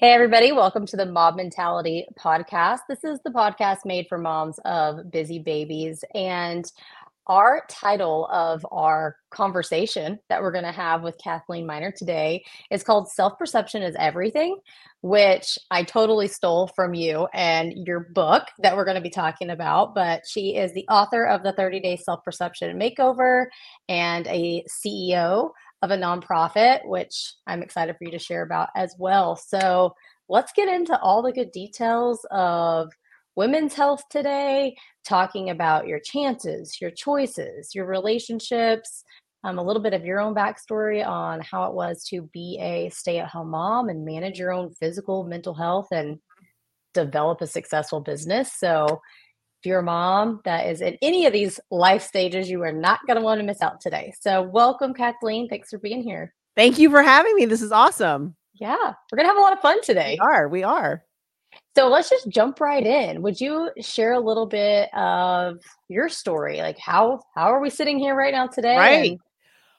Hey, everybody, welcome to the Mob Mentality Podcast. This is the podcast made for moms of busy babies. And our title of our conversation that we're going to have with Cathlene Minor today is called Self Perception is Everything, which I totally stole from you and your book that we're going to be talking about. But she is the author of the 30 Day Self Perception Makeover and a CEO of a nonprofit, which I'm excited for you to share about as well. So let's get into all the good details of women's health today, talking about your chances, your choices, your relationships, um, a little bit of your own backstory on how it was to be a stay at home mom and manage your own physical, mental health, and develop a successful business. So, if you're a mom that is in any of these life stages, you are not going to want to miss out today. So, welcome, Cathlene. Thanks for being here. Thank you for having me. This is awesome. Yeah, we're going to have a lot of fun today. We are. We are. So, let's just jump right in. Would you share a little bit of your story? Like, how how are we sitting here right now today? Right. And-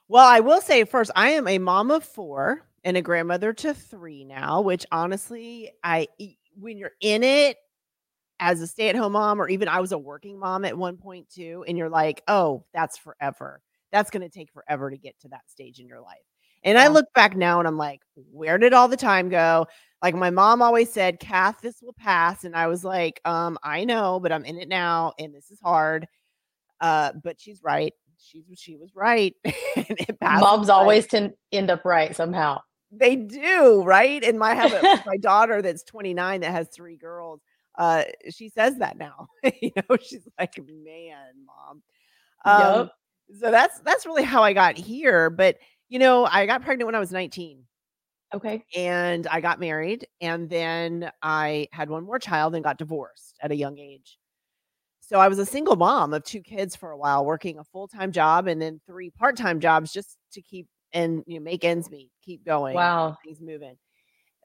well, I will say first, I am a mom of four and a grandmother to three now, which honestly, I when you're in it, as a stay-at-home mom or even I was a working mom at one point too and you're like, "Oh, that's forever. That's going to take forever to get to that stage in your life." And. I look back now and I'm like, "Where did all the time go?" Like my mom always said, "Kath, this will pass." And I was like, "Um, I know, but I'm in it now and this is hard." Uh, but she's right. She's she was right. Moms always tend end up right somehow. They do, right? And my have a, my daughter that's 29 that has three girls uh, she says that now. you know, she's like, "Man, mom." Um, yep. So that's that's really how I got here. But you know, I got pregnant when I was 19. Okay. And I got married, and then I had one more child and got divorced at a young age. So I was a single mom of two kids for a while, working a full time job and then three part time jobs just to keep and you know make ends meet, keep going. Wow, things moving.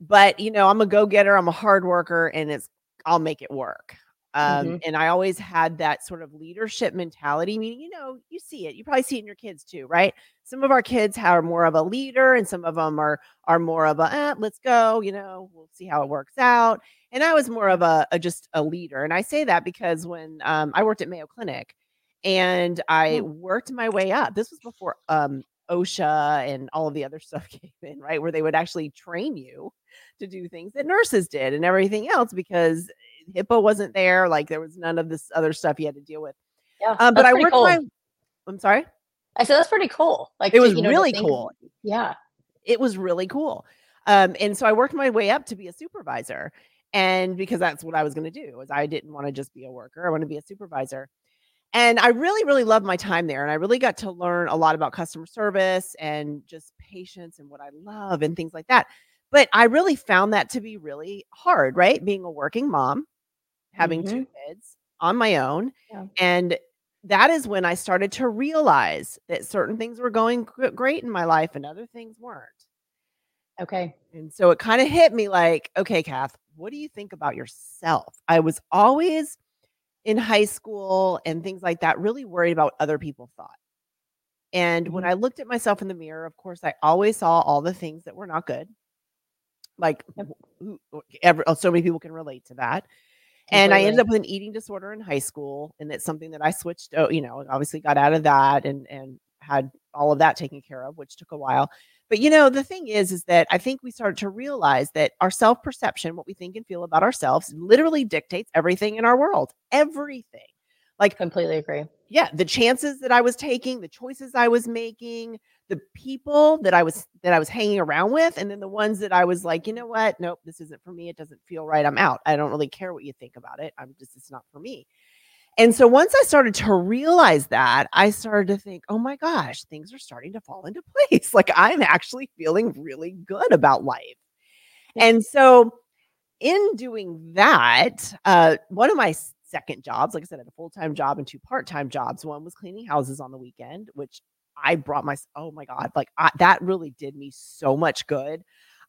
But you know, I'm a go getter. I'm a hard worker, and it's I'll make it work. Um, mm-hmm. And I always had that sort of leadership mentality, meaning, you know, you see it, you probably see it in your kids too, right? Some of our kids are more of a leader and some of them are, are more of a, eh, let's go, you know, we'll see how it works out. And I was more of a, a just a leader. And I say that because when um, I worked at Mayo Clinic and I mm. worked my way up, this was before um, OSHA and all of the other stuff came in, right? Where they would actually train you to do things that nurses did and everything else because HIPAA wasn't there. Like there was none of this other stuff you had to deal with. Yeah. Um, but I worked cool. my, I'm sorry. I said that's pretty cool. Like it was to, you know, really cool. Yeah. It was really cool. Um, and so I worked my way up to be a supervisor. And because that's what I was going to do, is I didn't want to just be a worker. I want to be a supervisor. And I really, really loved my time there. And I really got to learn a lot about customer service and just patience and what I love and things like that. But I really found that to be really hard, right? Being a working mom, having mm-hmm. two kids on my own. Yeah. And that is when I started to realize that certain things were going great in my life and other things weren't. Okay. And so it kind of hit me like, okay, Kath, what do you think about yourself? I was always in high school and things like that, really worried about what other people thought. And mm-hmm. when I looked at myself in the mirror, of course, I always saw all the things that were not good. Like every, oh, so many people can relate to that. And I ended up with an eating disorder in high school, and it's something that I switched. Oh, you know, obviously got out of that and and had all of that taken care of, which took a while. But you know, the thing is, is that I think we started to realize that our self perception, what we think and feel about ourselves, literally dictates everything in our world. Everything. Like, completely agree. Yeah, the chances that I was taking, the choices I was making, the people that I was that I was hanging around with and then the ones that I was like, you know what? Nope, this isn't for me. It doesn't feel right. I'm out. I don't really care what you think about it. I'm just it's not for me. And so once I started to realize that, I started to think, oh my gosh, things are starting to fall into place. Like I'm actually feeling really good about life. And so in doing that, uh, one of my second jobs. Like I said, I had a full time job and two part time jobs. One was cleaning houses on the weekend, which I brought my, oh my God, like I, that really did me so much good.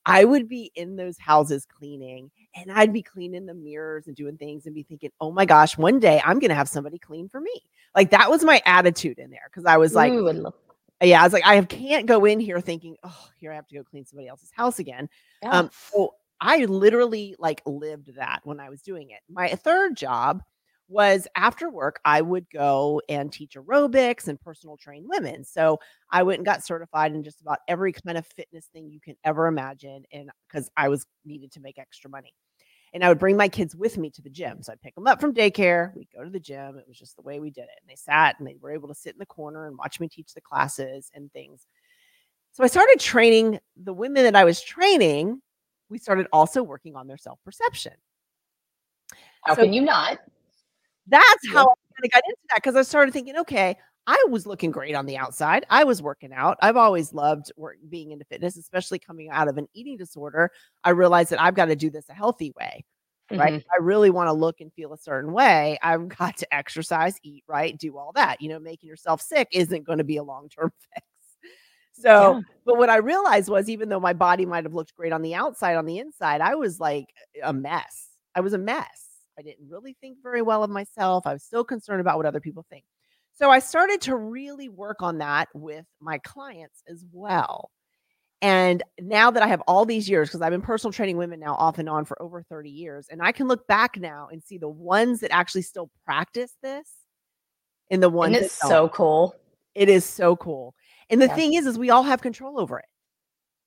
I would be in those houses cleaning and I'd be cleaning the mirrors and doing things and be thinking, oh my gosh, one day I'm going to have somebody clean for me. Like that was my attitude in there because I was like, Ooh, yeah, I was like, I can't go in here thinking, oh, here I have to go clean somebody else's house again. Yeah. Um, so I literally like lived that when I was doing it. My third job was after work, I would go and teach aerobics and personal train women. So I went and got certified in just about every kind of fitness thing you can ever imagine. And because I was needed to make extra money. And I would bring my kids with me to the gym. So I'd pick them up from daycare. We'd go to the gym. It was just the way we did it. And they sat and they were able to sit in the corner and watch me teach the classes and things. So I started training the women that I was training. We started also working on their self perception. How so, can you not? That's how I kind of got into that because I started thinking, okay, I was looking great on the outside. I was working out. I've always loved work, being into fitness, especially coming out of an eating disorder. I realized that I've got to do this a healthy way, right? Mm-hmm. I really want to look and feel a certain way. I've got to exercise, eat right, do all that. You know, making yourself sick isn't going to be a long term fix. So, yeah. but what I realized was even though my body might have looked great on the outside, on the inside, I was like a mess. I was a mess. I didn't really think very well of myself. I was still concerned about what other people think. So I started to really work on that with my clients as well. And now that I have all these years, because I've been personal training women now off and on for over 30 years, and I can look back now and see the ones that actually still practice this and the ones and it's so cool. It is so cool. And the yeah. thing is, is we all have control over it.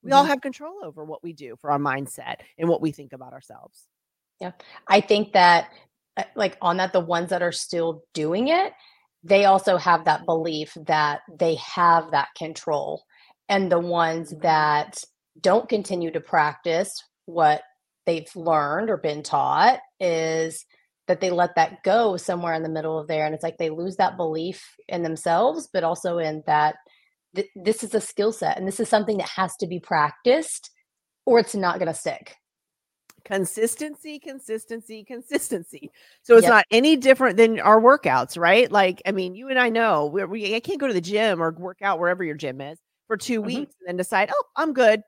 We mm-hmm. all have control over what we do for our mindset and what we think about ourselves. Yeah. I think that uh, like on that, the ones that are still doing it, they also have that belief that they have that control. And the ones that don't continue to practice what they've learned or been taught is that they let that go somewhere in the middle of there. And it's like they lose that belief in themselves, but also in that th- this is a skill set and this is something that has to be practiced or it's not going to stick consistency, consistency, consistency. So it's yep. not any different than our workouts, right? Like, I mean, you and I know we, we I can't go to the gym or work out wherever your gym is for 2 mm-hmm. weeks and then decide, oh, I'm good.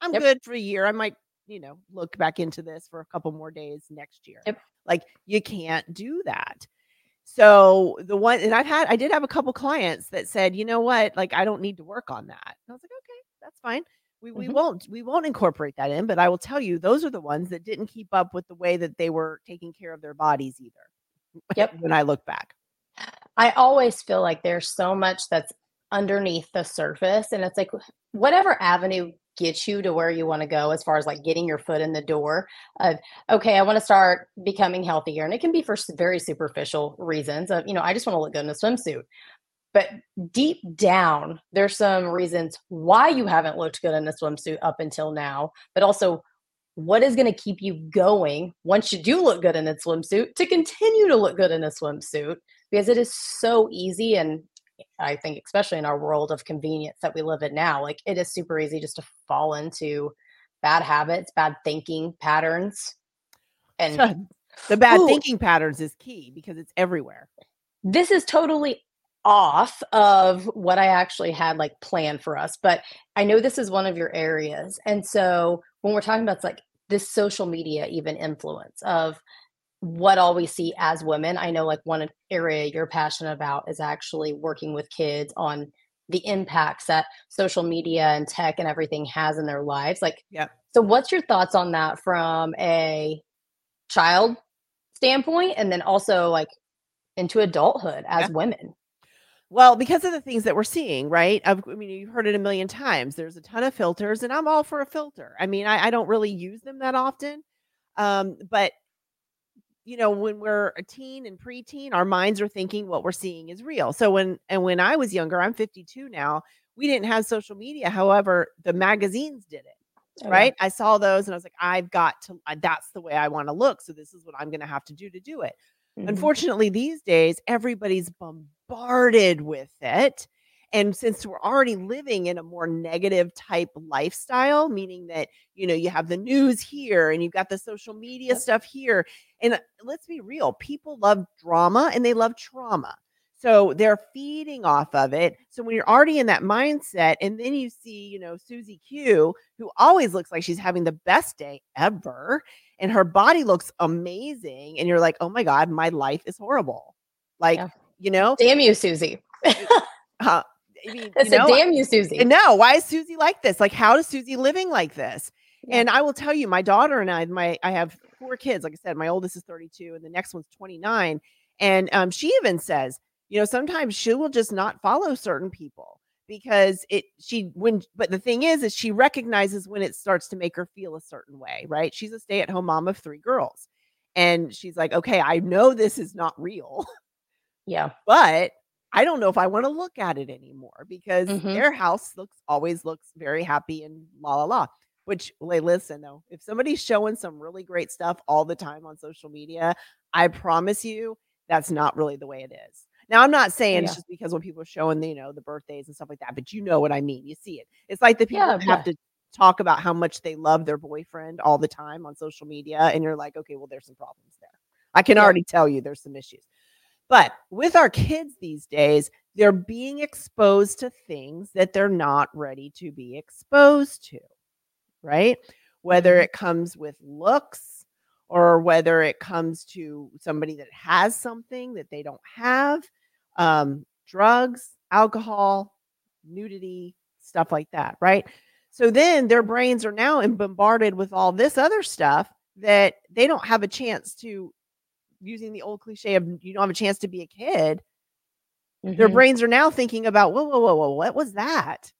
I'm yep. good for a year. I might, you know, look back into this for a couple more days next year. Yep. Like, you can't do that. So the one, and I've had, I did have a couple clients that said, you know what, like, I don't need to work on that. And I was like, okay, that's fine. We, we mm-hmm. won't we won't incorporate that in, but I will tell you those are the ones that didn't keep up with the way that they were taking care of their bodies either. Yep. when I look back. I always feel like there's so much that's underneath the surface and it's like whatever avenue gets you to where you want to go as far as like getting your foot in the door of okay i want to start becoming healthier and it can be for very superficial reasons of you know i just want to look good in a swimsuit but deep down, there's some reasons why you haven't looked good in a swimsuit up until now, but also what is going to keep you going once you do look good in a swimsuit to continue to look good in a swimsuit because it is so easy and I think especially in our world of convenience that we live in now, like it is super easy just to fall into bad habits, bad thinking patterns. And the bad ooh, thinking patterns is key because it's everywhere. This is totally off of what I actually had like planned for us, but I know this is one of your areas. And so when we're talking about like this social media even influence of what all we see as women, I know like one area you're passionate about is actually working with kids on the impacts that social media and tech and everything has in their lives. Like, yeah. So what's your thoughts on that from a child standpoint and then also like into adulthood as yeah. women? Well, because of the things that we're seeing, right? I've, i mean, you've heard it a million times. There's a ton of filters, and I'm all for a filter. I mean, I, I don't really use them that often, um, but you know, when we're a teen and preteen, our minds are thinking what we're seeing is real. So when and when I was younger, I'm 52 now. We didn't have social media. However, the magazines did it. Oh, right? Yeah. I saw those and I was like, I've got to. That's the way I want to look. So this is what I'm going to have to do to do it. Mm-hmm. Unfortunately, these days everybody's bombarded with it. And since we're already living in a more negative type lifestyle, meaning that, you know, you have the news here and you've got the social media yep. stuff here. And uh, let's be real, people love drama and they love trauma. So they're feeding off of it. So when you're already in that mindset, and then you see, you know, Susie Q, who always looks like she's having the best day ever, and her body looks amazing, and you're like, oh my God, my life is horrible. Like, yeah. You know, damn you, Susie. uh, I mean, said, damn you, Susie. No, why is Susie like this? Like, how is Susie living like this? Yeah. And I will tell you, my daughter and I, my I have four kids. Like I said, my oldest is 32, and the next one's 29. And um, she even says, you know, sometimes she will just not follow certain people because it she when but the thing is is she recognizes when it starts to make her feel a certain way, right? She's a stay-at-home mom of three girls. And she's like, "Okay, I know this is not real." Yeah. But I don't know if I want to look at it anymore because mm-hmm. their house looks always looks very happy and la la la. Which, like, listen though, if somebody's showing some really great stuff all the time on social media, I promise you that's not really the way it is. Now, I'm not saying yeah. it's just because when people are showing, the, you know, the birthdays and stuff like that, but you know what I mean. You see it. It's like the people yeah, have yeah. to talk about how much they love their boyfriend all the time on social media, and you're like, okay, well, there's some problems there. I can already tell you there's some issues. But with our kids these days, they're being exposed to things that they're not ready to be exposed to, right? Whether mm-hmm. it comes with looks or whether it comes to somebody that has something that they don't have, um, drugs, alcohol, nudity, stuff like that, right? So then their brains are now bombarded with all this other stuff that they don't have a chance to using the old cliche of you don't have a chance to be a kid. Mm-hmm. Their brains are now thinking about, whoa, whoa, whoa, whoa, what was that?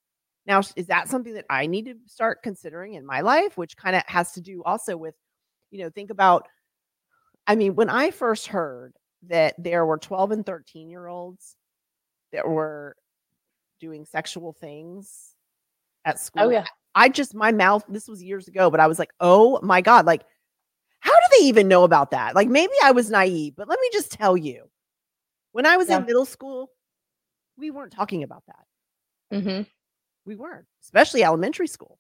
Now, is that something that I need to start considering in my life? Which kind of has to do also with, you know, think about, I mean, when I first heard that there were 12 and 13 year olds that were doing sexual things at oh, school. Oh, yeah. I just, my mouth, this was years ago, but I was like, oh my God, like, how do they even know about that? Like, maybe I was naive, but let me just tell you when I was yeah. in middle school, we weren't talking about that. Mm-hmm. We weren't, especially elementary school.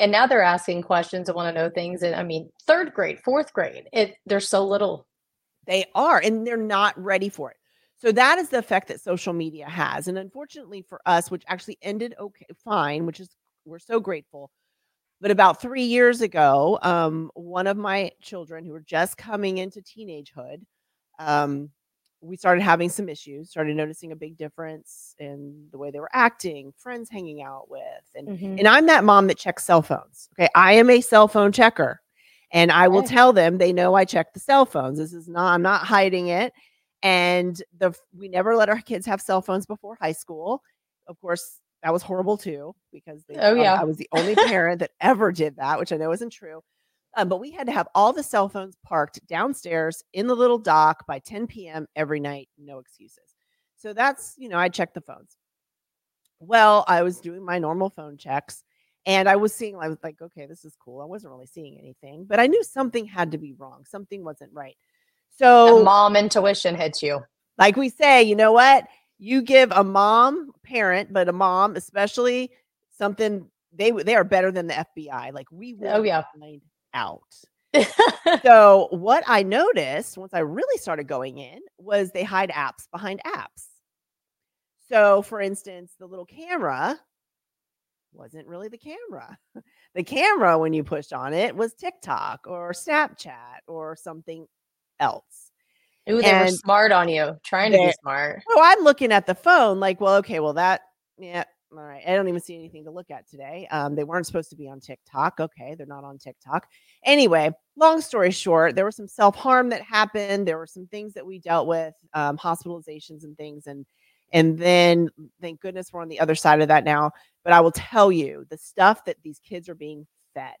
And now they're asking questions and want to know things. And I mean, third grade, fourth grade, it there's so little they are, and they're not ready for it. So that is the effect that social media has. And unfortunately for us, which actually ended okay, fine, which is we're so grateful. But about three years ago, um, one of my children who were just coming into teenagehood, um, we started having some issues, started noticing a big difference in the way they were acting, friends hanging out with. And, mm-hmm. and I'm that mom that checks cell phones. Okay. I am a cell phone checker. And I will tell them they know I check the cell phones. This is not, I'm not hiding it. And the we never let our kids have cell phones before high school. Of course, that was horrible too, because they, oh, yeah. Um, I was the only parent that ever did that, which I know isn't true. Um, but we had to have all the cell phones parked downstairs in the little dock by 10 p.m. every night, no excuses. So that's, you know, I checked the phones. Well, I was doing my normal phone checks and I was seeing, I was like, okay, this is cool. I wasn't really seeing anything, but I knew something had to be wrong. Something wasn't right. So, the mom intuition hits you. Like we say, you know what? You give a mom, parent, but a mom, especially something they they are better than the FBI. Like we will oh, yeah. find out. so what I noticed once I really started going in was they hide apps behind apps. So for instance, the little camera wasn't really the camera. the camera, when you pushed on it, was TikTok or Snapchat or something else. Ooh, they and were smart on you, trying to be smart. Oh, I'm looking at the phone like, well, okay, well, that, yeah, all right. I don't even see anything to look at today. Um, they weren't supposed to be on TikTok. Okay, they're not on TikTok. Anyway, long story short, there was some self harm that happened. There were some things that we dealt with, um, hospitalizations and things, and and then thank goodness we're on the other side of that now. But I will tell you the stuff that these kids are being fed.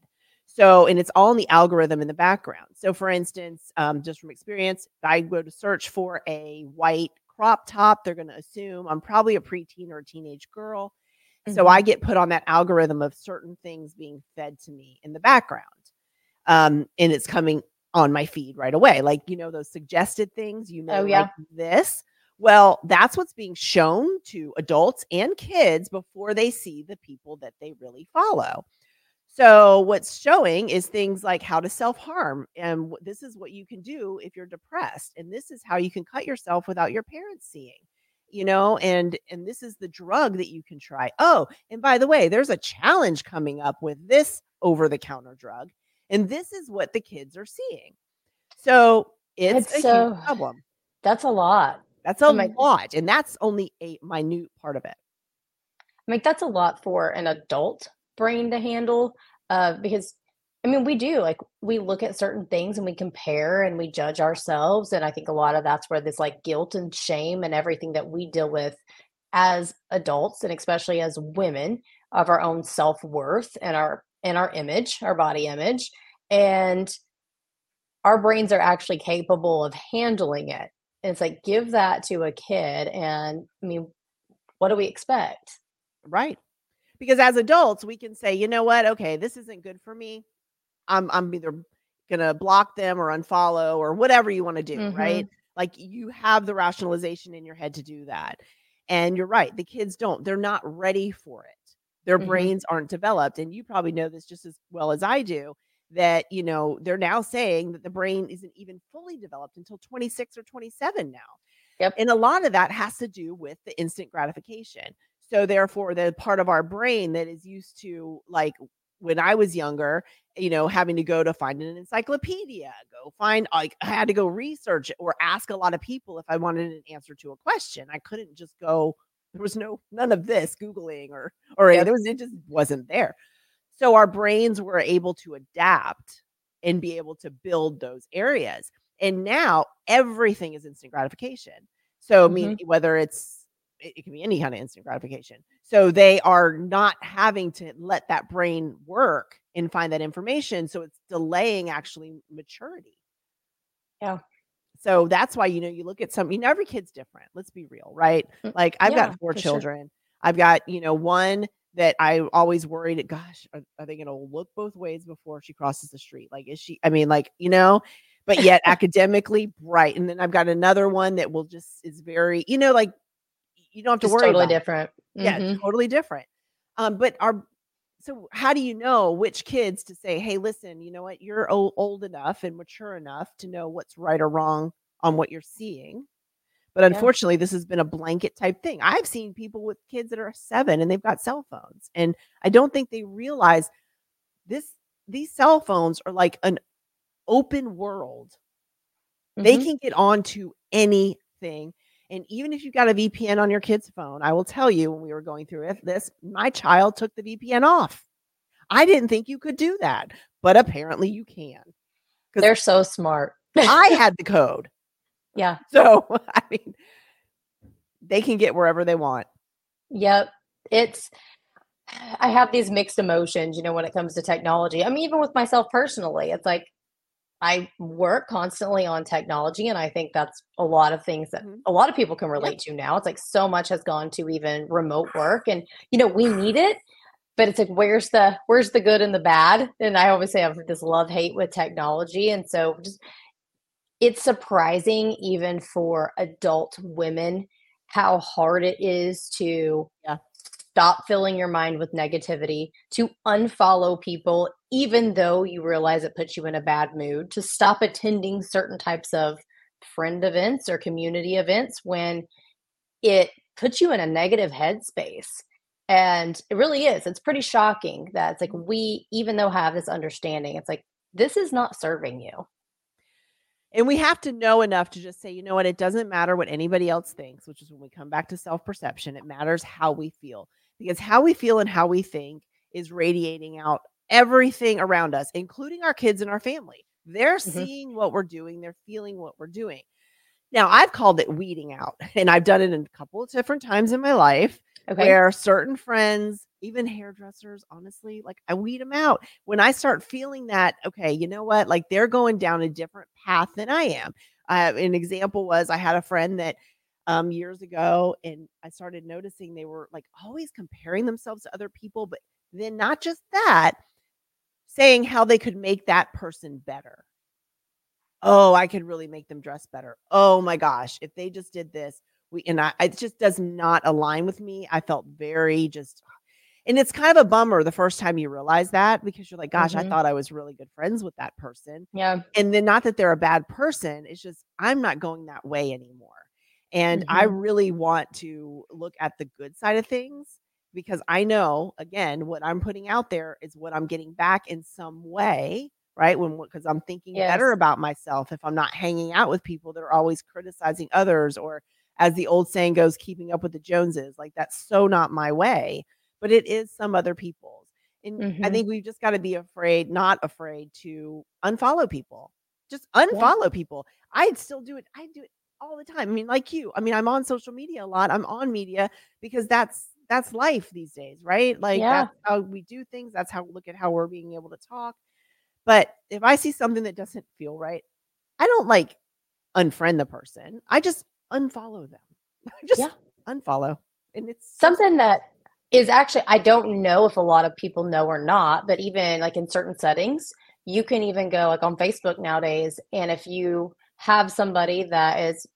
So, and it's all in the algorithm in the background. So, for instance, um, just from experience, I go to search for a white crop top. They're going to assume I'm probably a preteen or a teenage girl. Mm-hmm. So, I get put on that algorithm of certain things being fed to me in the background. Um, and it's coming on my feed right away. Like, you know, those suggested things, you know, oh, yeah. like this Well, that's what's being shown to adults and kids before they see the people that they really follow. So, what's showing is things like how to self harm. And this is what you can do if you're depressed. And this is how you can cut yourself without your parents seeing you know and and this is the drug that you can try oh and by the way there's a challenge coming up with this over the counter drug and this is what the kids are seeing so it's, it's a so, huge problem that's a lot that's a lot and that's only a minute part of it i mean that's a lot for an adult brain to handle uh, because I mean, we do like we look at certain things and we compare and we judge ourselves. And I think a lot of that's where this like guilt and shame and everything that we deal with as adults and especially as women of our own self-worth and our and our image, our body image. And our brains are actually capable of handling it. And it's like give that to a kid and I mean, what do we expect? Right. Because as adults, we can say, you know what? Okay, this isn't good for me. I'm I'm either gonna block them or unfollow or whatever you want to do, mm-hmm. right? Like you have the rationalization in your head to do that. And you're right, the kids don't. They're not ready for it. Their mm-hmm. brains aren't developed. And you probably know this just as well as I do that, you know, they're now saying that the brain isn't even fully developed until 26 or 27 now. Yep. And a lot of that has to do with the instant gratification. So therefore, the part of our brain that is used to like when I was younger, you know, having to go to find an encyclopedia, go find like I had to go research or ask a lot of people if I wanted an answer to a question. I couldn't just go. There was no none of this googling or or yep. it was it just wasn't there. So our brains were able to adapt and be able to build those areas. And now everything is instant gratification. So mm-hmm. I mean, whether it's it, it can be any kind of instant gratification. So they are not having to let that brain work and find that information. So it's delaying actually maturity. Yeah. So that's why, you know, you look at some, you know, every kid's different. Let's be real, right? Mm, like I've yeah, got four children. Sure. I've got, you know, one that I always worried, gosh, are, are they going to look both ways before she crosses the street? Like, is she, I mean, like, you know, but yet academically bright. And then I've got another one that will just is very, you know, like you don't have to it's worry. Totally different. Mm-hmm. Yeah, totally different. Um, but our so how do you know which kids to say, hey, listen, you know what, you're old, old enough and mature enough to know what's right or wrong on what you're seeing. But unfortunately, yeah. this has been a blanket type thing. I've seen people with kids that are seven and they've got cell phones, and I don't think they realize this. These cell phones are like an open world. Mm-hmm. They can get onto anything and even if you've got a VPN on your kid's phone, I will tell you when we were going through this, my child took the VPN off. I didn't think you could do that, but apparently you can. They're so smart. I had the code. Yeah. So, I mean, they can get wherever they want. Yep. It's, I have these mixed emotions, you know, when it comes to technology. I mean, even with myself personally, it's like I work constantly on technology, and I think that's a lot of things that mm-hmm. a lot of people can relate to now. It's like so much has gone to even remote work, and you know we need it, but it's like where's the where's the good and the bad? And I always say I have this love hate with technology, and so just it's surprising even for adult women how hard it is to yeah stop filling your mind with negativity, to unfollow people, even though you realize it puts you in a bad mood, to stop attending certain types of friend events or community events when it puts you in a negative headspace. And it really is. It's pretty shocking that it's like we, even though have this understanding, it's like this is not serving you. And we have to know enough to just say, you know what, it doesn't matter what anybody else thinks, which is when we come back to self perception. It matters how we feel because how we feel and how we think is radiating out everything around us, including our kids and our family. They're mm-hmm. seeing what we're doing, they're feeling what we're doing. Now, I've called it weeding out, and I've done it in a couple of different times in my life okay. where certain friends, even hairdressers, honestly, like I weed them out. When I start feeling that, okay, you know what? Like they're going down a different path than I am. Uh, an example was I had a friend that um, years ago, and I started noticing they were like always comparing themselves to other people, but then not just that, saying how they could make that person better. Oh, I could really make them dress better. Oh my gosh, if they just did this, We and I it just does not align with me. I felt very just and it's kind of a bummer the first time you realize that because you're like, gosh, mm-hmm. I thought I was really good friends with that person. Yeah. And then not that they're a bad person, it's just I'm not going that way anymore. And mm-hmm. I really want to look at the good side of things because I know, again, what I'm putting out there is what I'm getting back in some way, right? When because I'm thinking yes. better about myself if I'm not hanging out with people that are always criticizing others or as the old saying goes, keeping up with the Joneses. Like that's so not my way, but it is some other people's. And mm-hmm. I think we've just got to be afraid, not afraid to unfollow people. Just unfollow yeah. people. I'd still do it. I do it all the time. I mean, like you. I mean, I'm on social media a lot. I'm on media because that's that's life these days, right? Like yeah. that's how we do things. That's how look at how we're being able to talk. But if I see something that doesn't feel right, I don't like unfriend the person. I just unfollow them. just yeah. unfollow. And it's something that is actually I don't know if a lot of people know or not, but even like in certain settings, you can even go like on Facebook nowadays and if you have somebody that is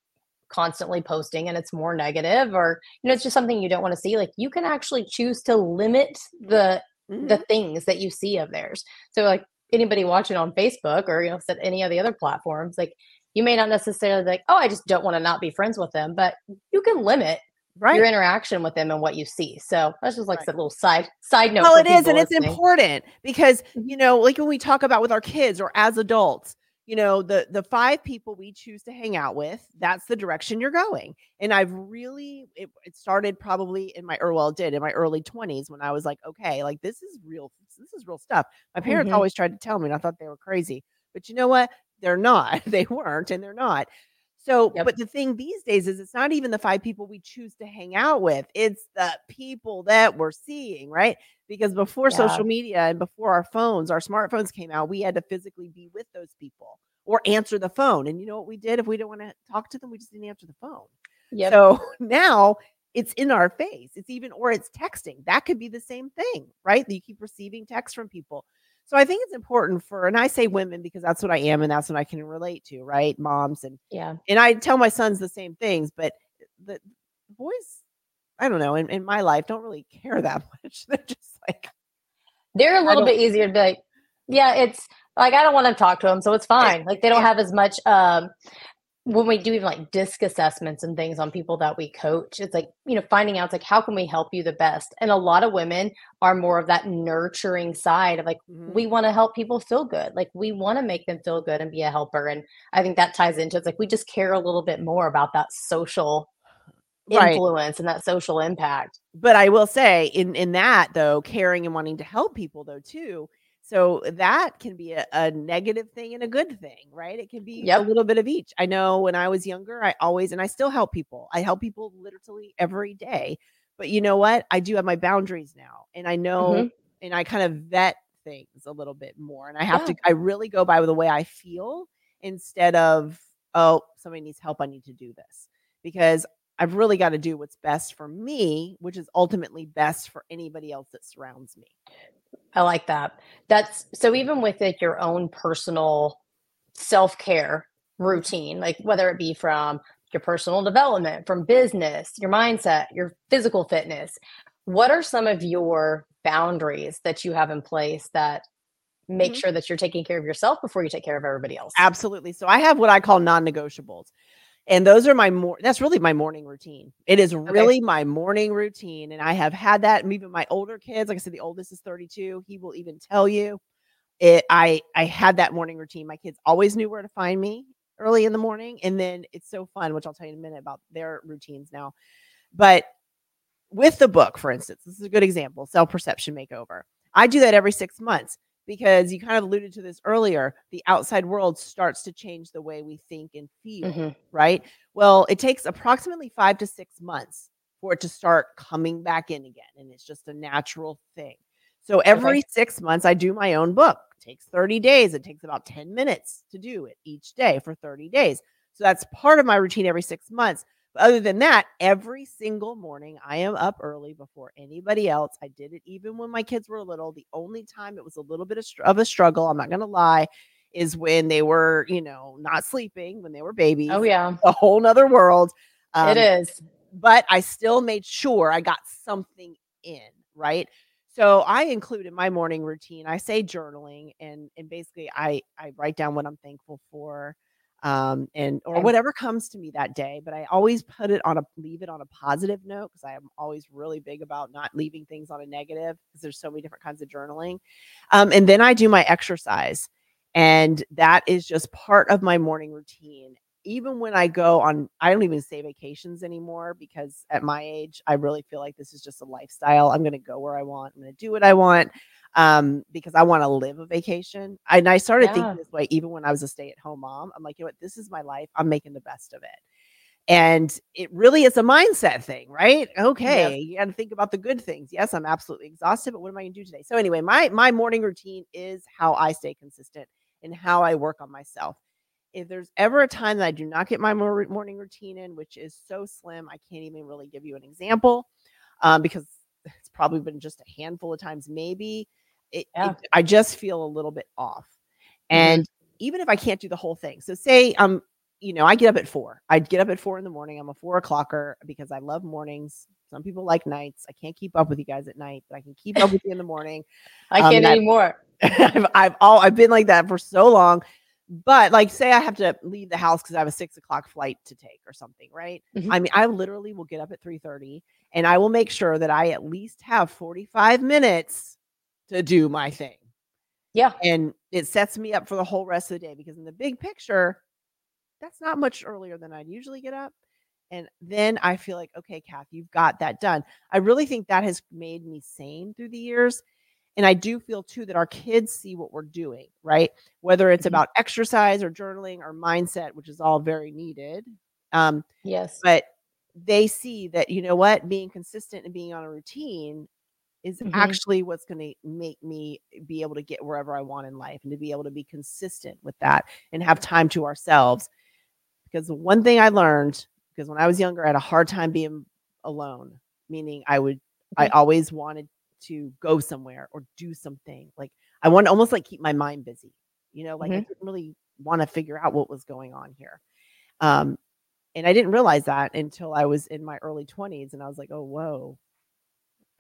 constantly posting and it's more negative or you know it's just something you don't want to see like you can actually choose to limit the mm-hmm. the things that you see of theirs so like anybody watching on facebook or you know said any of the other platforms like you may not necessarily like oh i just don't want to not be friends with them but you can limit right. your interaction with them and what you see. So that's just like right. a little side side note. Well, it is, and listening. it's important because mm-hmm. you know, like when we talk about with our kids or as adults, you know the the five people we choose to hang out with that's the direction you're going. And i've really it, it started probably in my or well did in my early 20s when i was like okay like this is real this is real stuff. My parents mm-hmm. always tried to tell me and i thought they were crazy but you know what? They're not they weren't and they're not so, yep. but the thing these days is it's not even the five people we choose to hang out with, it's the people that we're seeing, right? Because before yeah. social media and before our phones, our smartphones came out, we had to physically be with those people or answer the phone. And you know what we did if we didn't want to talk to them, we just didn't answer the phone. Yep. So now it's in our face. It's even, or it's texting. That could be the same thing, right? That You keep receiving texts from people. So I think it's important for, and I say women because that's what I am and that's what I can relate to, right? Moms and yeah. And I tell my sons the same things, but the boys, I don't know, in, in my life don't really care that much. They're just like they're a little bit easier to be like, yeah, it's like I don't want to talk to them, so it's fine. Like they don't have as much um when we do even like disc assessments and things on people that we coach, it's like, you know, finding out like how can we help you the best? And a lot of women are more of that nurturing side of like, mm-hmm. we want to help people feel good. Like we want to make them feel good and be a helper. And I think that ties into it's like we just care a little bit more about that social influence and that social impact. But I will say in in that though, caring and wanting to help people though too, so that can be a, a, negative thing and a good thing, right? It can be yep. a little bit of each. I know when I was younger, I always, and I still help people. I help people literally every day. But you know what? I do have my boundaries now. And I know, mm-hmm. and I kind of vet things a little bit more. And I have yeah. to, I really go by the way I feel instead of, oh, somebody needs help. I need to do this because I've really got to do what's best for me, which is ultimately best for anybody else that surrounds me. I like that. That's so even with like your own personal self care routine, like whether it be from your personal development, from business, your mindset, your physical fitness, what are some of your boundaries that you have in place that make mm-hmm. sure that you're taking care of yourself before you take care of everybody else? Absolutely. So I have what I call non negotiables. And those are my more that's really my morning routine. It is really okay. my morning routine. And I have had that. And even my older kids, like I said, the oldest is 32. He will even tell you it I I had that morning routine. My kids always knew where to find me early in the morning. And then it's so fun, which I'll tell you in a minute about their routines now. But with the book, for instance, this is a good example, self-perception makeover. I do that every six months because you kind of alluded to this earlier the outside world starts to change the way we think and feel mm-hmm. right? Well it takes approximately five to six months for it to start coming back in again and it's just a natural thing. So every okay. six months i do my own book. It takes 30 days. It takes about 10 minutes to do it each day for 30 days. So that's part of my routine every six months other than that, every single morning I am up early before anybody else. I did it even when my kids were little. The only time it was a little bit of, of a struggle, I'm not going to lie, is when they were, you know, not sleeping, when they were babies. Oh, yeah. A whole nother world. Um, it is. But I still made sure I got something in, right? So I include in my morning routine, I say journaling and and basically I I write down what I'm thankful for um and or whatever comes to me that day, but I always put it on a leave it on a positive note because I am always really big about not leaving things on a negative because there's so many different kinds of journaling. Um and then I do my exercise and that is just part of my morning routine even when I go on, I don't even say vacations anymore because at my age, I really feel like this is just a lifestyle. I'm going to go where I want. I'm going to do what I want um, because I want to live a vacation. And I started yeah. thinking this way even when I was a stay at home mom. I'm like, you know what? This is my life. I'm making the best of it. And it really is a mindset thing, right? Okay, yes. you got to think about the good things. Yes, I'm absolutely exhausted, but what am I going to do today? So anyway, my my morning routine is how I stay consistent and how I work on myself if there's ever a time that I do not get my morning routine in, which is so slim, I can't even really give you an example um, because it's probably been just a handful of times, maybe. It, yeah. it, I just feel a little bit off. Mm-hmm. And even if I can't do the whole thing, so say um, you know, I get up at four. I get up at four in the morning. I'm a four o'clocker because I love mornings. Some people like nights. I can't keep up with you guys at night, but I can keep up with you in the morning. I um, can't anymore. I've, I've all I've been like that for so long but like say i have to leave the house because i have a six o'clock flight to take or something right mm-hmm. i mean i literally will get up at 3.30 and i will make sure that i at least have 45 minutes to do my thing yeah and it sets me up for the whole rest of the day because in the big picture that's not much earlier than i'd usually get up and then i feel like okay kath you've got that done i really think that has made me sane through the years and I do feel too that our kids see what we're doing, right? Whether it's mm-hmm. about exercise or journaling or mindset, which is all very needed. Um, yes. But they see that, you know what, being consistent and being on a routine is mm-hmm. actually what's going to make me be able to get wherever I want in life and to be able to be consistent with that and have time to ourselves. Because the one thing I learned, because when I was younger, I had a hard time being alone, meaning I would, I mm-hmm. always wanted to go somewhere or do something. Like I want to almost like keep my mind busy, you know, like mm-hmm. I didn't really want to figure out what was going on here. Um, and I didn't realize that until I was in my early 20s and I was like, oh, whoa.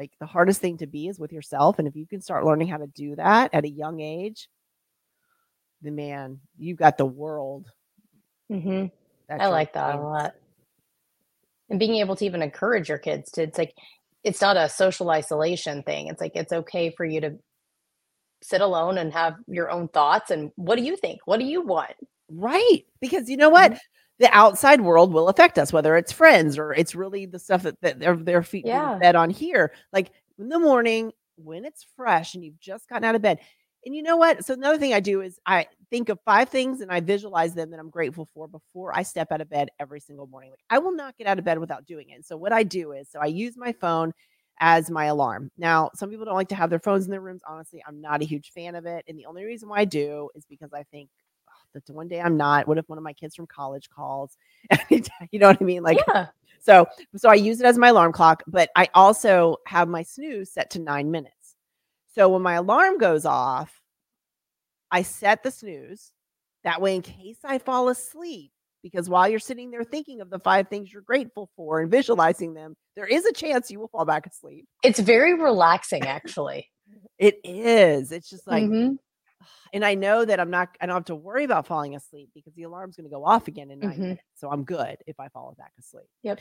Like the hardest thing to be is with yourself. And if you can start learning how to do that at a young age, the man, you've got the world. Mm-hmm. I like that a lot. And being able to even encourage your kids to, it's like, it's not a social isolation thing. It's like it's okay for you to sit alone and have your own thoughts and what do you think? What do you want? Right. Because you know what? Mm-hmm. The outside world will affect us, whether it's friends or it's really the stuff that, that their their feet yeah. fed on here. Like in the morning when it's fresh and you've just gotten out of bed. And you know what? So another thing I do is I think of five things and I visualize them that I'm grateful for before I step out of bed every single morning. Like I will not get out of bed without doing it. So what I do is so I use my phone as my alarm. Now, some people don't like to have their phones in their rooms. Honestly, I'm not a huge fan of it. And the only reason why I do is because I think that one day I'm not. What if one of my kids from college calls? you know what I mean? Like yeah. so so I use it as my alarm clock, but I also have my snooze set to 9 minutes. So when my alarm goes off, I set the snooze. That way, in case I fall asleep, because while you're sitting there thinking of the five things you're grateful for and visualizing them, there is a chance you will fall back asleep. It's very relaxing, actually. it is. It's just like, mm-hmm. And I know that I'm not, I don't have to worry about falling asleep because the alarm's going to go off again in 9 mm-hmm. minutes. So I'm good if I fall back asleep. Yep.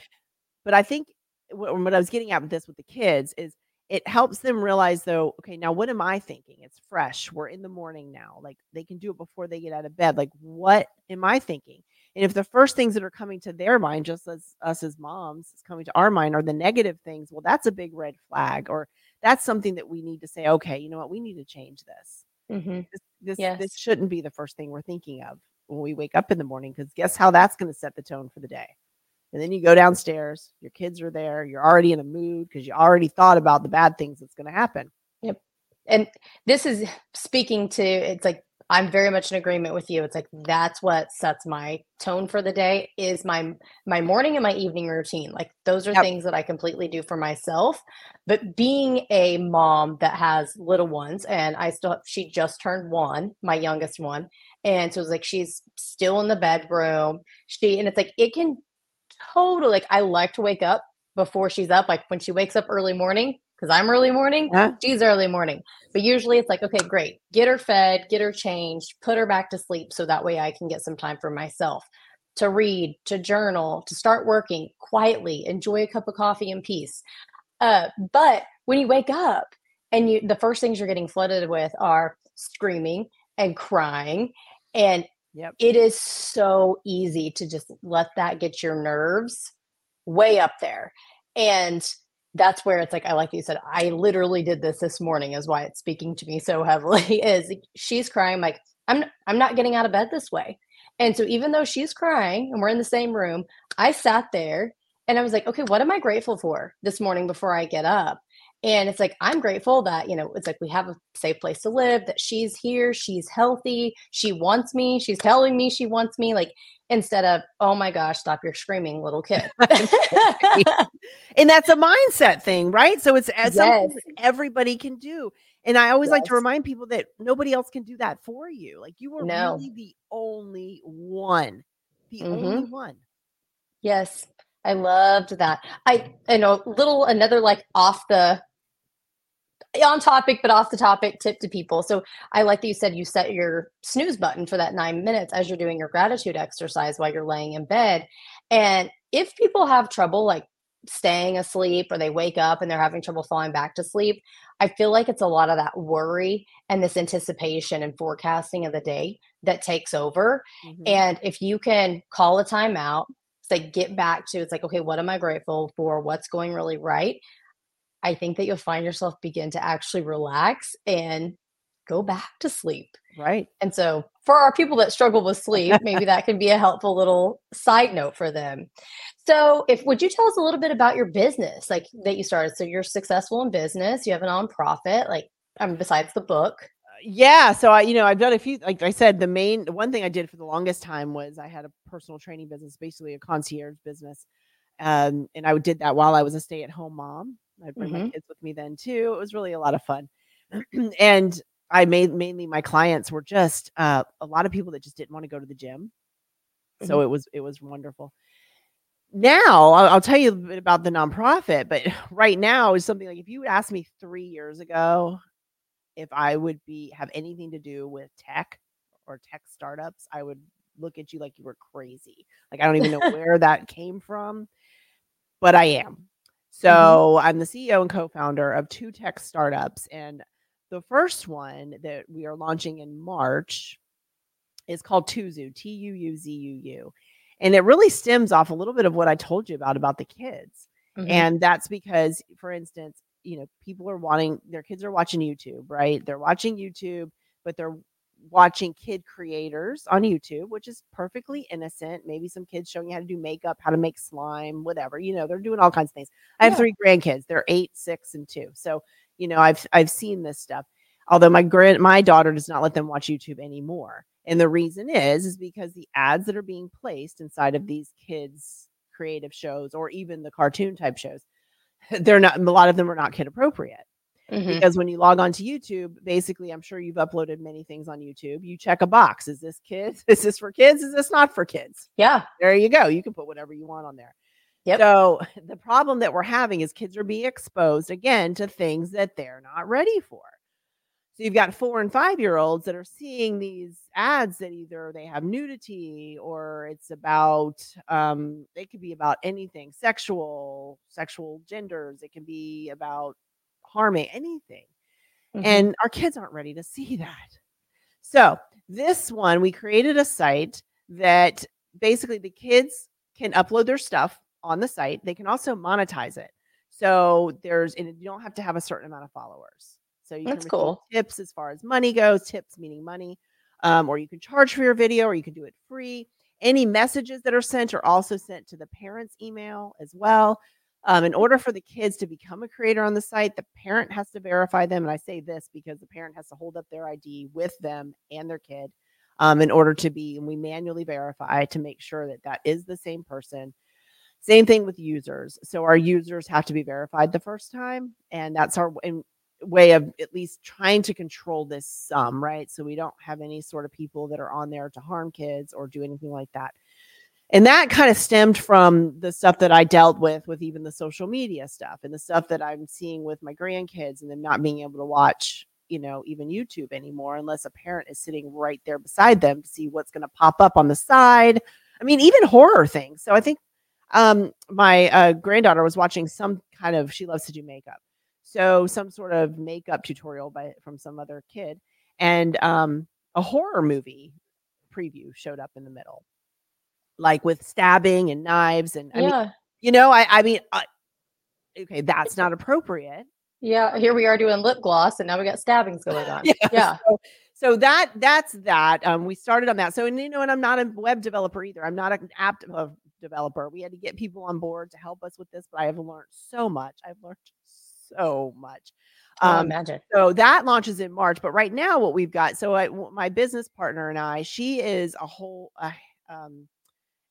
But I think what, what I was getting at with this with the kids is it helps them realize though okay now what am i thinking it's fresh we're in the morning now like they can do it before they get out of bed like what am i thinking and if the first things that are coming to their mind just as us as moms is coming to our mind are the negative things well that's a big red flag or that's something that we need to say okay you know what we need to change this mm-hmm. this this, yes. this shouldn't be the first thing we're thinking of when we wake up in the morning because guess how that's going to set the tone for the day and then you go downstairs, your kids are there, you're already in a mood because you already thought about the bad things that's going to happen. Yep. And this is speaking to it's like I'm very much in agreement with you. It's like that's what sets my tone for the day is my my morning and my evening routine. Like those are yep. things that I completely do for myself. But being a mom that has little ones and I still she just turned 1, my youngest one. And so it's like she's still in the bedroom. She and it's like it can totally like I like to wake up before she's up. Like when she wakes up early morning, because I'm early morning, huh? she's early morning. But usually it's like, okay, great, get her fed, get her changed, put her back to sleep so that way I can get some time for myself to read, to journal, to start working quietly, enjoy a cup of coffee in peace. Uh, but when you wake up and you the first things you're getting flooded with are screaming and crying and yep. it is so easy to just let that get your nerves way up there and that's where it's like i like you said i literally did this this morning is why it's speaking to me so heavily is she's crying like i'm i'm not getting out of bed this way. And so even though she's crying and we're in the same room i sat there and i was like okay what am i grateful for this morning before i get up and it's like i'm grateful that you know it's like we have a safe place to live that she's here she's healthy she wants me she's telling me she wants me like instead of oh my gosh stop your screaming little kid and that's a mindset thing right so it's as yes. everybody can do and i always yes. like to remind people that nobody else can do that for you like you are no. really the only one the mm-hmm. only one yes I loved that. I you know little another like off the on topic but off the topic tip to people. So I like that you said you set your snooze button for that 9 minutes as you're doing your gratitude exercise while you're laying in bed. And if people have trouble like staying asleep or they wake up and they're having trouble falling back to sleep, I feel like it's a lot of that worry and this anticipation and forecasting of the day that takes over. Mm-hmm. And if you can call a timeout, say get back to it's like, okay, what am I grateful for? What's going really right? I think that you'll find yourself begin to actually relax and go back to sleep. Right. And so for our people that struggle with sleep, maybe that can be a helpful little side note for them. So if would you tell us a little bit about your business like that you started? So you're successful in business, you have a nonprofit, like um, besides the book. Yeah, so I, you know, I've done a few. Like I said, the main one thing I did for the longest time was I had a personal training business, basically a concierge business, um, and I did that while I was a stay-at-home mom. I'd bring mm-hmm. my kids with me then too. It was really a lot of fun. and I made mainly my clients were just uh, a lot of people that just didn't want to go to the gym. Mm-hmm. So it was it was wonderful. Now I'll, I'll, tell you a bit about the nonprofit, but right now is something like if you asked me three years ago if I would be have anything to do with tech or tech startups, I would look at you like you were crazy. Like I don't even know where that came from, but I am. Mm-hmm. So mm-hmm. I'm the CEO and co-founder of two tech startups. And the first one that we are launching in March is called Tuuzuu, T U U Z U U. And it really stems off a little bit of what I told you about about the kids. Mm-hmm. And that's because, for instance, you know, people are wanting their kids are watching YouTube, right? They're watching YouTube, but they're watching kid creators on YouTube, which is perfectly innocent. Maybe some kids showing you how to do makeup, how to make slime, whatever. You know, they're doing all kinds of things. I have yeah. three grandkids. They're eight, six, and two. So, you know, I've I've seen this stuff. Although my grand my daughter does not let them watch YouTube anymore. And the reason is is because the ads that are being placed inside of these kids creative shows or even the cartoon type shows, they're not a lot of them are not kid appropriate. Mm-hmm. Because when you log on to YouTube, basically, I'm sure you've uploaded many things on YouTube. You check a box. Is this kids? Is this for kids? Is this not for kids? Yeah. There you go. You can put whatever you want on there. Yep. So the problem that we're having is kids are being exposed again to things that they're not ready for. So you've got four and five year olds that are seeing these ads that either they have nudity or it's about um it could be about anything sexual, sexual genders, it can be about harming anything. Mm-hmm. And our kids aren't ready to see that. So, this one, we created a site that basically the kids can upload their stuff on the site. They can also monetize it. So, there's, and you don't have to have a certain amount of followers. So, you That's can cool. tips as far as money goes, tips meaning money, um, or you can charge for your video, or you can do it free. Any messages that are sent are also sent to the parents' email as well. Um, in order for the kids to become a creator on the site, the parent has to verify them. And I say this because the parent has to hold up their ID with them and their kid um, in order to be, and we manually verify to make sure that that is the same person. Same thing with users. So our users have to be verified the first time. And that's our way of at least trying to control this sum, right? So we don't have any sort of people that are on there to harm kids or do anything like that. And that kind of stemmed from the stuff that I dealt with with even the social media stuff and the stuff that I'm seeing with my grandkids and them not being able to watch, you know, even YouTube anymore unless a parent is sitting right there beside them to see what's going to pop up on the side. I mean, even horror things. So I think um my uh, granddaughter was watching some kind of she loves to do makeup. So some sort of makeup tutorial by from some other kid and um a horror movie preview showed up in the middle like with stabbing and knives and I Yeah. mean, you know, I I mean, I, okay, that's not appropriate. Yeah. Here we are doing lip gloss and now we got stabbings going on. Yeah. Yeah. So, so that that's that. Um, we started on that. So and you know, and I'm not a web developer either. I'm not an app developer. We had to get people on board to help us with this, but I have learned so much. I've learned so much. Oh, Um, imagine. so that launches in March. But right now, what we've got, so I, my business partner and I, she is a whole uh, um,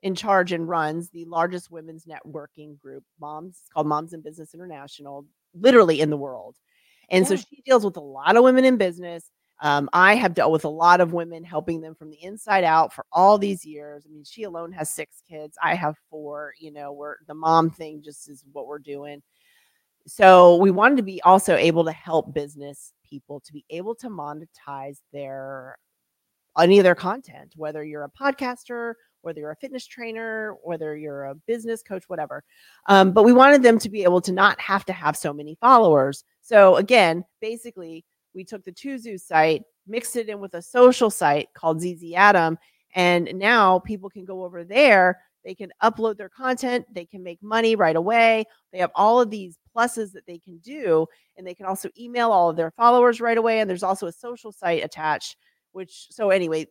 in charge and runs the largest women's networking group, Moms. It's called Moms in Business International, literally in the world. And so she deals with a lot of women in business. Um, I have dealt with a lot of women, helping them from the inside out for all these years. I mean, she alone has six kids. I have four. You know, we're the mom thing just is what we're doing so we wanted to be also able to help business people to be able to monetize their any of their content whether you're a podcaster whether you're a fitness trainer whether you're a business coach whatever um, but we wanted them to be able to not have to have so many followers so again basically we took the Tuuzuu site mixed it in with a social site called ZZ Atom and now people can go over there they can upload their content they can make money right away they have all of these pluses that they can do, and they can also email all of their followers right away. And there's also a social site attached, which so anyway,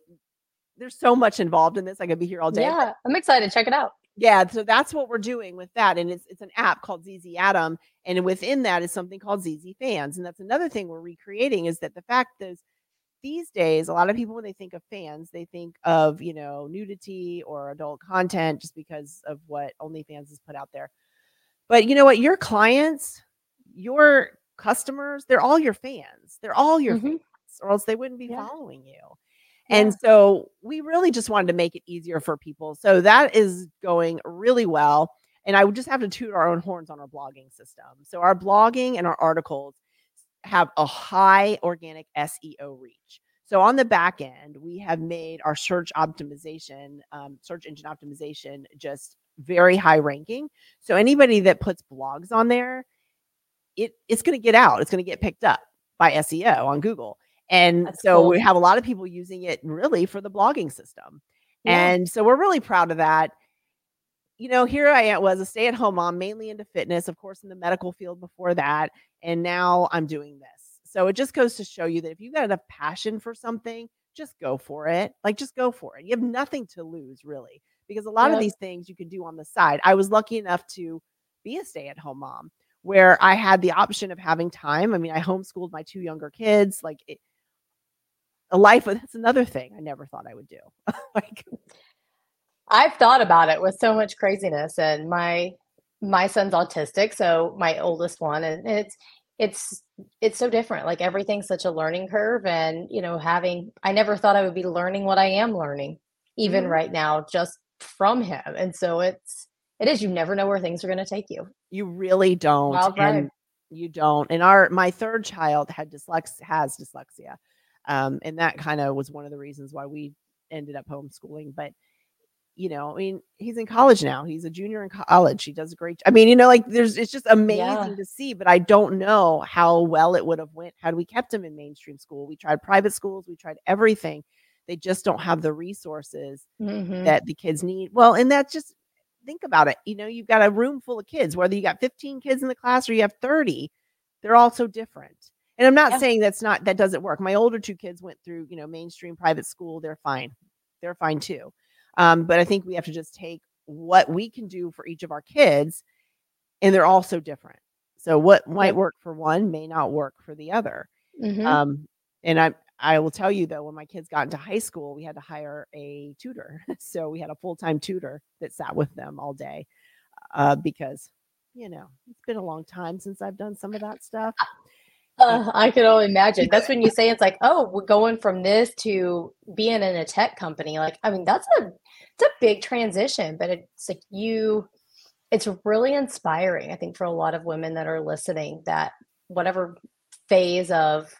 there's so much involved in this. I could be here all day. Yeah. I'm excited. Check it out. yeah, so that's what we're doing with that, and it's it's an app called ZZ Atom, and within that is something called ZZ Fans, and that's another thing we're recreating is that the fact that these days a lot of people when they think of fans, they think of you know nudity or adult content just because of what OnlyFans has put out there. But you know what? Your clients, your customers, they're all your fans. They're all your Mhm. fans, or else they wouldn't be Yeah. following you. And so we really just wanted to make it easier for people. So that is going really well. And I would just have to toot our own horns on our blogging system. So our blogging and our articles have a high organic SEO reach. So on the back end, we have made our search optimization, um, search engine optimization, just very high ranking. So anybody that puts blogs on there, it it's going to get out. It's going to get picked up by SEO on Google. And That's so cool. we have a lot of people using it really for the blogging system. Yeah. And so we're really proud of that. You know, here I was a stay at home mom, mainly into fitness, of course, in the medical field before that. And now I'm doing this. So it just goes to show you that if you've got enough passion for something, just go for it. Like, just go for it. You have nothing to lose, really, because a lot of these things you can do on the side. I was lucky enough to be a stay at home mom where I had the option of having time. I mean, I homeschooled my two younger kids. Like, it, a life, that's another thing I never thought I would do. like, I've thought about it with so much craziness and my my son's autistic, so my oldest one and it's it's it's so different. Like everything's such a learning curve and you know having I never thought I would be learning what I am learning even Mhm. right now just from him. And so it's it is you never know where things are going to take you. You really don't. Wild ride. and you don't. And our my third child had dyslexia has dyslexia. Um, and that kind of was one of the reasons why we ended up homeschooling. But you know, I mean, he's in college now. He's a junior in college. He does a great. I mean, you know, like there's it's just amazing Yeah. to see. But I don't know how well it would have went had we kept him in mainstream school. We tried private schools. We tried everything. They just don't have the resources Mhm. that the kids need. Well, and that's just think about it. You know, you've got a room full of kids, whether you got 15 kids in the class or you have 30, they're all so different. And I'm not Yeah. saying that's not that doesn't work. My older two kids went through, you know, mainstream private school. They're fine. They're fine too. Um, but I think we have to just take what we can do for each of our kids, and they're all so different. So what might work for one may not work for the other. Mhm. Um, and I I will tell you though, when my kids got into high school, we had to hire a tutor. So we had a full time tutor that sat with them all day, uh, because you know it's been a long time since I've done some of that stuff. Uh, I can only imagine. That's when you say it's like, oh, we're going from this to being in a tech company. Like, I mean, that's a it's a big transition, but it's like you it's really inspiring, I think, for a lot of women that are listening that whatever phase of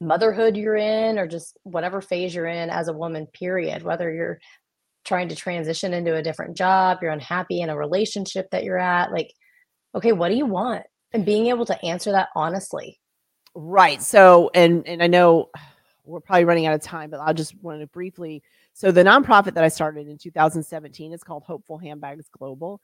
motherhood you're in or just whatever phase you're in as a woman period whether you're trying to transition into a different job you're unhappy in a relationship that you're at like okay what do you want and being able to answer that honestly. Right so and and i know we're probably running out of time but i just wanted to briefly so the nonprofit that i started in 2017 is called hopeful handbags global.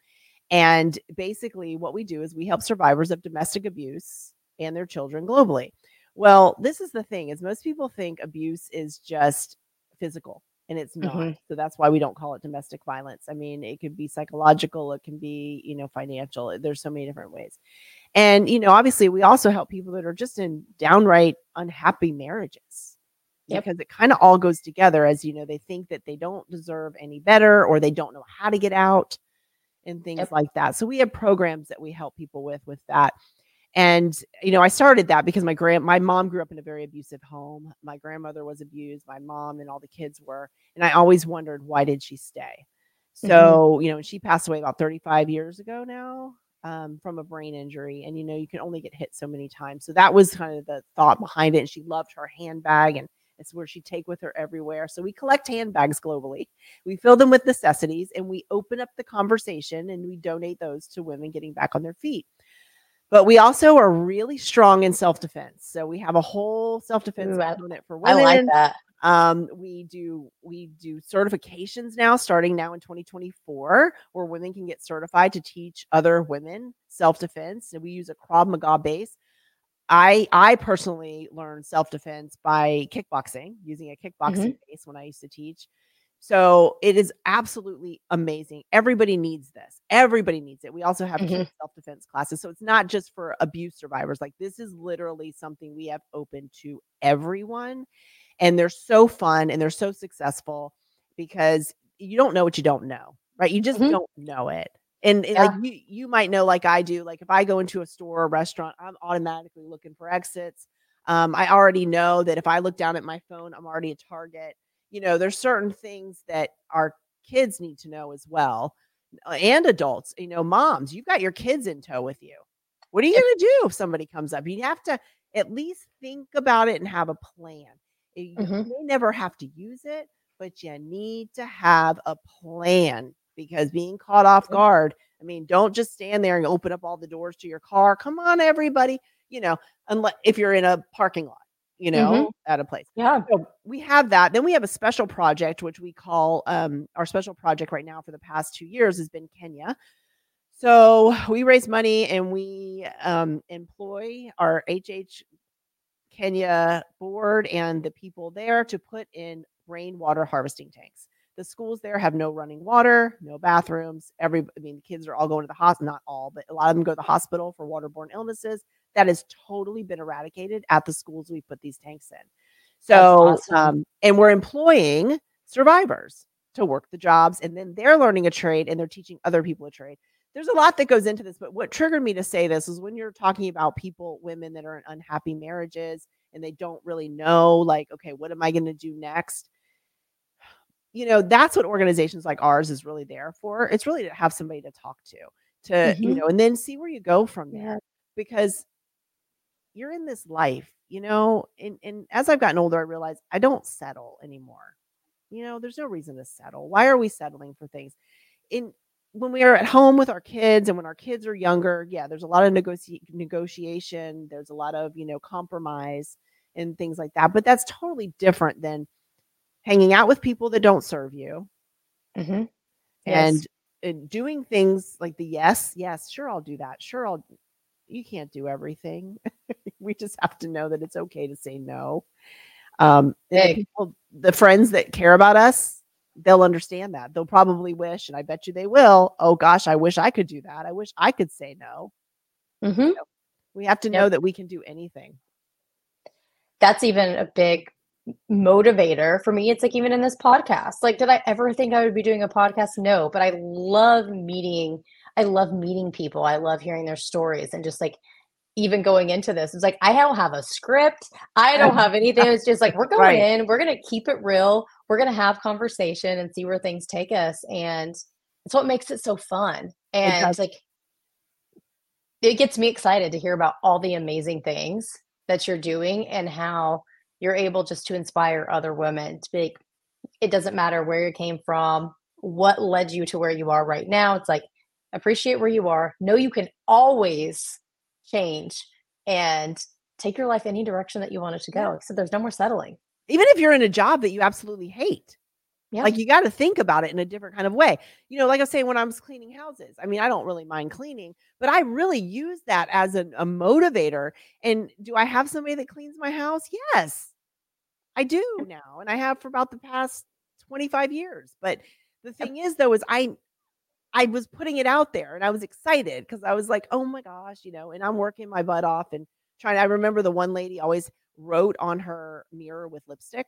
And basically what we do is we help survivors of domestic abuse and their children globally. Well, this is the thing is most people think abuse is just physical and it's not. Mm-hmm. So that's why we don't call it domestic violence. I mean, it could be psychological, it can be, you know, financial. There's so many different ways. And, you know, obviously we also help people that are just in downright unhappy marriages. Yep. Because it kind of all goes together as you know, they think that they don't deserve any better or they don't know how to get out and things yep. like that. So we have programs that we help people with with that. And you know, I started that because my grand my mom grew up in a very abusive home. My grandmother was abused, my mom and all the kids were, and I always wondered why did she stay? Mm-hmm. So, mm-hmm. you know, she passed away about 35 years ago now um, from a brain injury. And, you know, you can only get hit so many times. So that was kind of the thought behind it. And she loved her handbag and it's where she'd take with her everywhere. So we collect handbags globally. We fill them with necessities and we open up the conversation and we donate those to women getting back on their feet. But we also are really strong in self defense. So we have a whole self defense component for women. I like that. Um, we do we do certifications now, starting now in 2024, where women can get certified to teach other women self defense. And we use a Krav Maga base. I I personally learned self defense by kickboxing, using a kickboxing mm-hmm. base when I used to teach. So it is absolutely amazing. Everybody needs this. Everybody needs it. We also have mm-hmm. self defense classes. So it's not just for abuse survivors. Like this is literally something we have open to everyone. And they're so fun and they're so successful because you don't know what you don't know, right? You just mm-hmm. don't know it. And, and yeah. like you, you might know, like I do, like if I go into a store or restaurant, I'm automatically looking for exits. Um, I already know that if I look down at my phone, I'm already a target you know, there's certain things that our kids need to know as well uh, and adults, you know, moms, you've got your kids in tow with you. What are you going to do if somebody comes up? You have to at least think about it and have a plan. You mm-hmm. may never have to use it, but you need to have a plan because being caught off guard, I mean, don't just stand there and open up all the doors to your car. Come on, everybody. You know, unless if you're in a parking lot, you know, mm-hmm. at a place. Yeah. So we have that. Then we have a special project, which we call um, our special project right now for the past two years has been Kenya. So we raise money and we um, employ our HH Kenya board and the people there to put in rainwater harvesting tanks. The schools there have no running water, no bathrooms. Every, I mean, the kids are all going to the hospital, not all, but a lot of them go to the hospital for waterborne illnesses that has totally been eradicated at the schools we put these tanks in. So, awesome. um, and we're employing survivors to work the jobs, and then they're learning a trade and they're teaching other people a trade. There's a lot that goes into this, but what triggered me to say this is when you're talking about people, women that are in unhappy marriages and they don't really know, like, okay, what am I going to do next? You know, that's what organizations like ours is really there for. It's really to have somebody to talk to, to, mm-hmm. you know, and then see where you go from there. Because you're in this life, you know, and, and as I've gotten older, I realize I don't settle anymore. You know, there's no reason to settle. Why are we settling for things? In when we are at home with our kids and when our kids are younger, yeah, there's a lot of negoci- negotiation, there's a lot of, you know, compromise and things like that. But that's totally different than hanging out with people that don't serve you. Mm-hmm. Yes. And, and doing things like the yes, yes, sure, I'll do that. Sure, I'll you can't do everything. we just have to know that it's okay to say no. Um, the, people, the friends that care about us, they'll understand that. They'll probably wish, and I bet you they will. Oh gosh, I wish I could do that. I wish I could say no. Mm-hmm. We have to yep. know that we can do anything. That's even a big motivator for me. It's like even in this podcast. Like, did I ever think I would be doing a podcast? No, but I love meeting I love meeting people. I love hearing their stories and just like even going into this, it's like I don't have a script. I don't have anything. It's just like we're going right. in, we're gonna keep it real. we're going to have conversation and see where things take us. And it's what makes it so fun. And it's like, it gets me excited to hear about all the amazing things that you're doing and how you're able just to inspire other women to be like, it doesn't matter where you came from, what led you to where you are right now. It's like, appreciate where you are. Know you can always change and take your life any direction that you want it to go. So there's no more settling. Even if you're in a job that you absolutely hate. Yeah. Like you got to think about it in a different kind of way. You know, like I say, when I was cleaning houses, I mean, I don't really mind cleaning, but I really use that as a motivator. And do I have somebody that cleans my house? Yes, I do now. And I have for about the past 25 years. But the thing is, though, is I, I was putting it out there and I was excited because I was like, oh my gosh, you know, and I'm working my butt off and trying. I remember the one lady always wrote on her mirror with lipstick.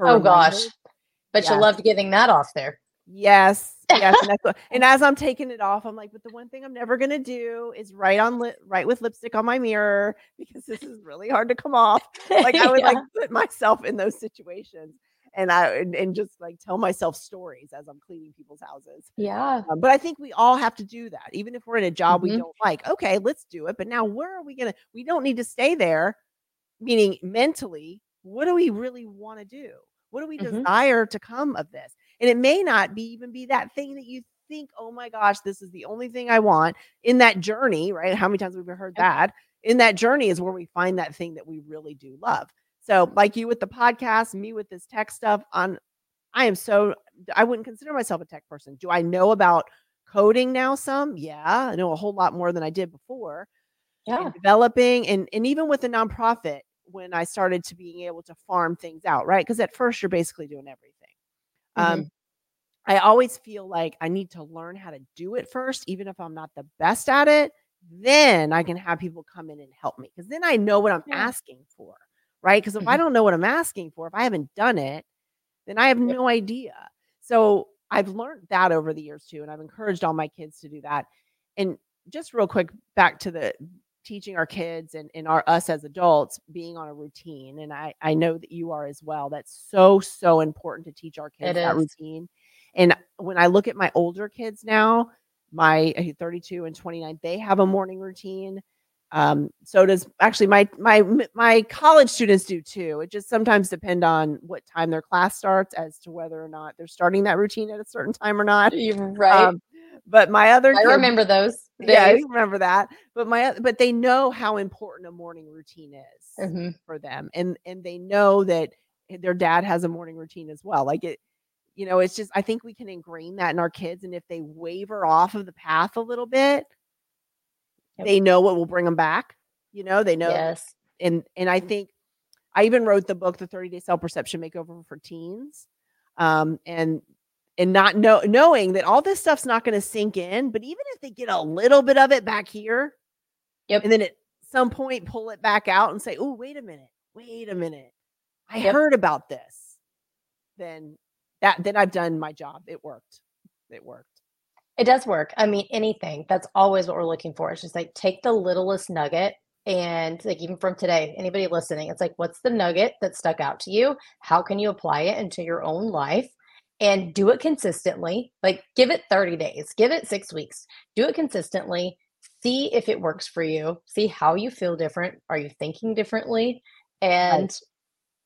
oh gosh. But you loved getting that off there. Yes, yes, and, what, and, as I'm taking it off, I'm like, but the one thing I'm never gonna do is write on lip, write with lipstick on my mirror because this is really hard to come off. Like I would yeah. like put myself in those situations, and I and, and, just like tell myself stories as I'm cleaning people's houses. Yeah, um, but I think we all have to do that, even if we're in a job mm-hmm. we don't like. Okay, let's do it. But now, where are we gonna? We don't need to stay there. Meaning mentally, what do we really want to do? What do we mm-hmm. desire to come of this? And it may not be even be that thing that you think, oh my gosh, this is the only thing I want in that journey, right? How many times have we heard that? In that journey is where we find that thing that we really do love. So, like you with the podcast, me with this tech stuff, on I am so I wouldn't consider myself a tech person. Do I know about coding now? Some, yeah, I know a whole lot more than I did before. Yeah, and developing and and even with a nonprofit, when I started to being able to farm things out, right? Because at first you're basically doing everything. Mm-hmm. Um, I always feel like I need to learn how to do it first, even if I'm not the best at it. Then I can have people come in and help me because then I know what I'm yeah. asking for, right? Because if mm-hmm. I don't know what I'm asking for, if I haven't done it, then I have yep. no idea. So I've learned that over the years too, and I've encouraged all my kids to do that. And just real quick, back to the teaching our kids and, and our us as adults being on a routine and I, I know that you are as well that's so so important to teach our kids that routine and when i look at my older kids now my 32 and 29 they have a morning routine um, so does actually my my my college students do too it just sometimes depend on what time their class starts as to whether or not they're starting that routine at a certain time or not right um, but my other I kids, remember those. Days. Yeah, I remember that. But my but they know how important a morning routine is mm-hmm. for them. And and they know that their dad has a morning routine as well. Like it you know, it's just I think we can ingrain that in our kids and if they waver off of the path a little bit, yep. they know what will bring them back. You know, they know yes. and and I think I even wrote the book The 30 Day Self Perception Makeover for Teens. Um, and and not know knowing that all this stuff's not going to sink in but even if they get a little bit of it back here yep. and then at some point pull it back out and say oh wait a minute wait a minute. I yep. heard about this. Then that then i've done my job. It worked. It worked. It does work. I mean anything. That's always what we're looking for. It's just like take the littlest nugget and like even from today anybody listening it's like what's the nugget that stuck out to you? How can you apply it into your own life and do it consistently. Like give it 30 days, give it six weeks, do it consistently. See if it works for you. See how you feel different. Are you thinking differently? And right.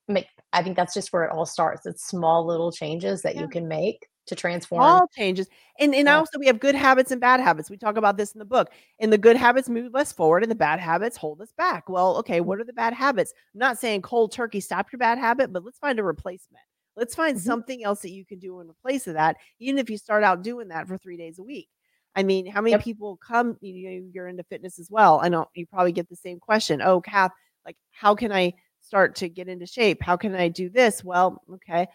make, I think that's just where it all starts. It's small little changes that yeah. you can make to transform all changes and and yeah. also we have good habits and bad habits we talk about this in the book and the good habits move us forward and the bad habits hold us back well okay what are the bad habits i'm not saying cold turkey stop your bad habit but let's find a replacement Let's find mm-hmm. something else that you can do in place of that, even if you start out doing that for three days a week. I mean, how many yep. people come? You know, you're into fitness as well. I know you probably get the same question. Oh, Kath, like, how can I start to get into shape? How can I do this? Well, okay.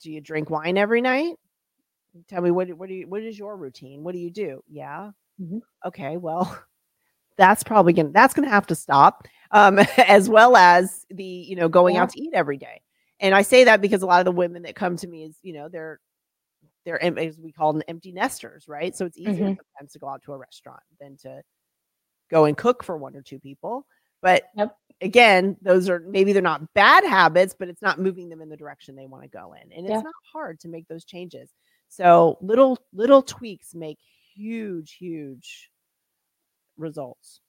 Do you drink wine every night? Tell me what what do you what is your routine? What do you do? Yeah. Mm-hmm. Okay. Well, that's probably gonna that's gonna have to stop. Um, as well as the you know going yeah. out to eat every day. And I say that because a lot of the women that come to me is, you know, they're they're as we call them empty nesters, right? So it's easier mm-hmm. sometimes to go out to a restaurant than to go and cook for one or two people. But Yep. again, those are maybe they're not bad habits, but it's not moving them in the direction they want to go in. And it's Yeah. not hard to make those changes. So little little tweaks make huge, huge results.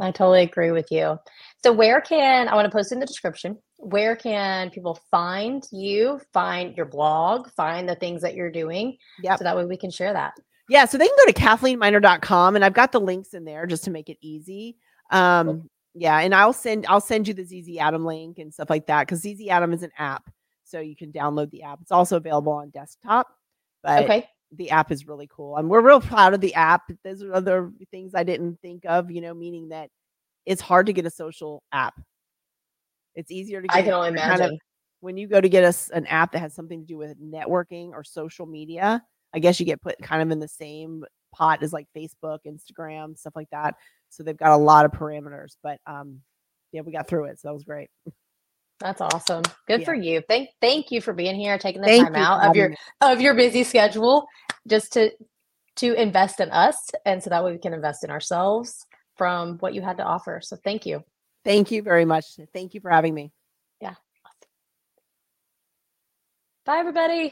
I totally agree with you. So where can I want to post in the description? Where can people find you, find your blog, find the things that you're doing? Yeah. So that way we can share that. Yeah, so they can go to cathleneminor.com and I've got the links in there just to make it easy. Um yeah, and I'll send I'll send you the ZZ Atom link and stuff like that cuz ZZ Atom is an app. So you can download the app. It's also available on desktop. But Okay. The app is really cool. And we're real proud of the app. There's other things I didn't think of, you know, meaning that it's hard to get a social app. It's easier to get I can only kind of- imagine. when you go to get us an app that has something to do with networking or social media, I guess you get put kind of in the same pot as like Facebook, Instagram, stuff like that. So they've got a lot of parameters, but um yeah, we got through it. So that was great. That's awesome. Good Yeah. for you. Thank thank you for being here, taking the Thank time out of your me. of your busy schedule just to to invest in us and so that way we can invest in ourselves from what you had to offer. So thank you. Thank you very much. Thank you for having me. Yeah. Bye everybody.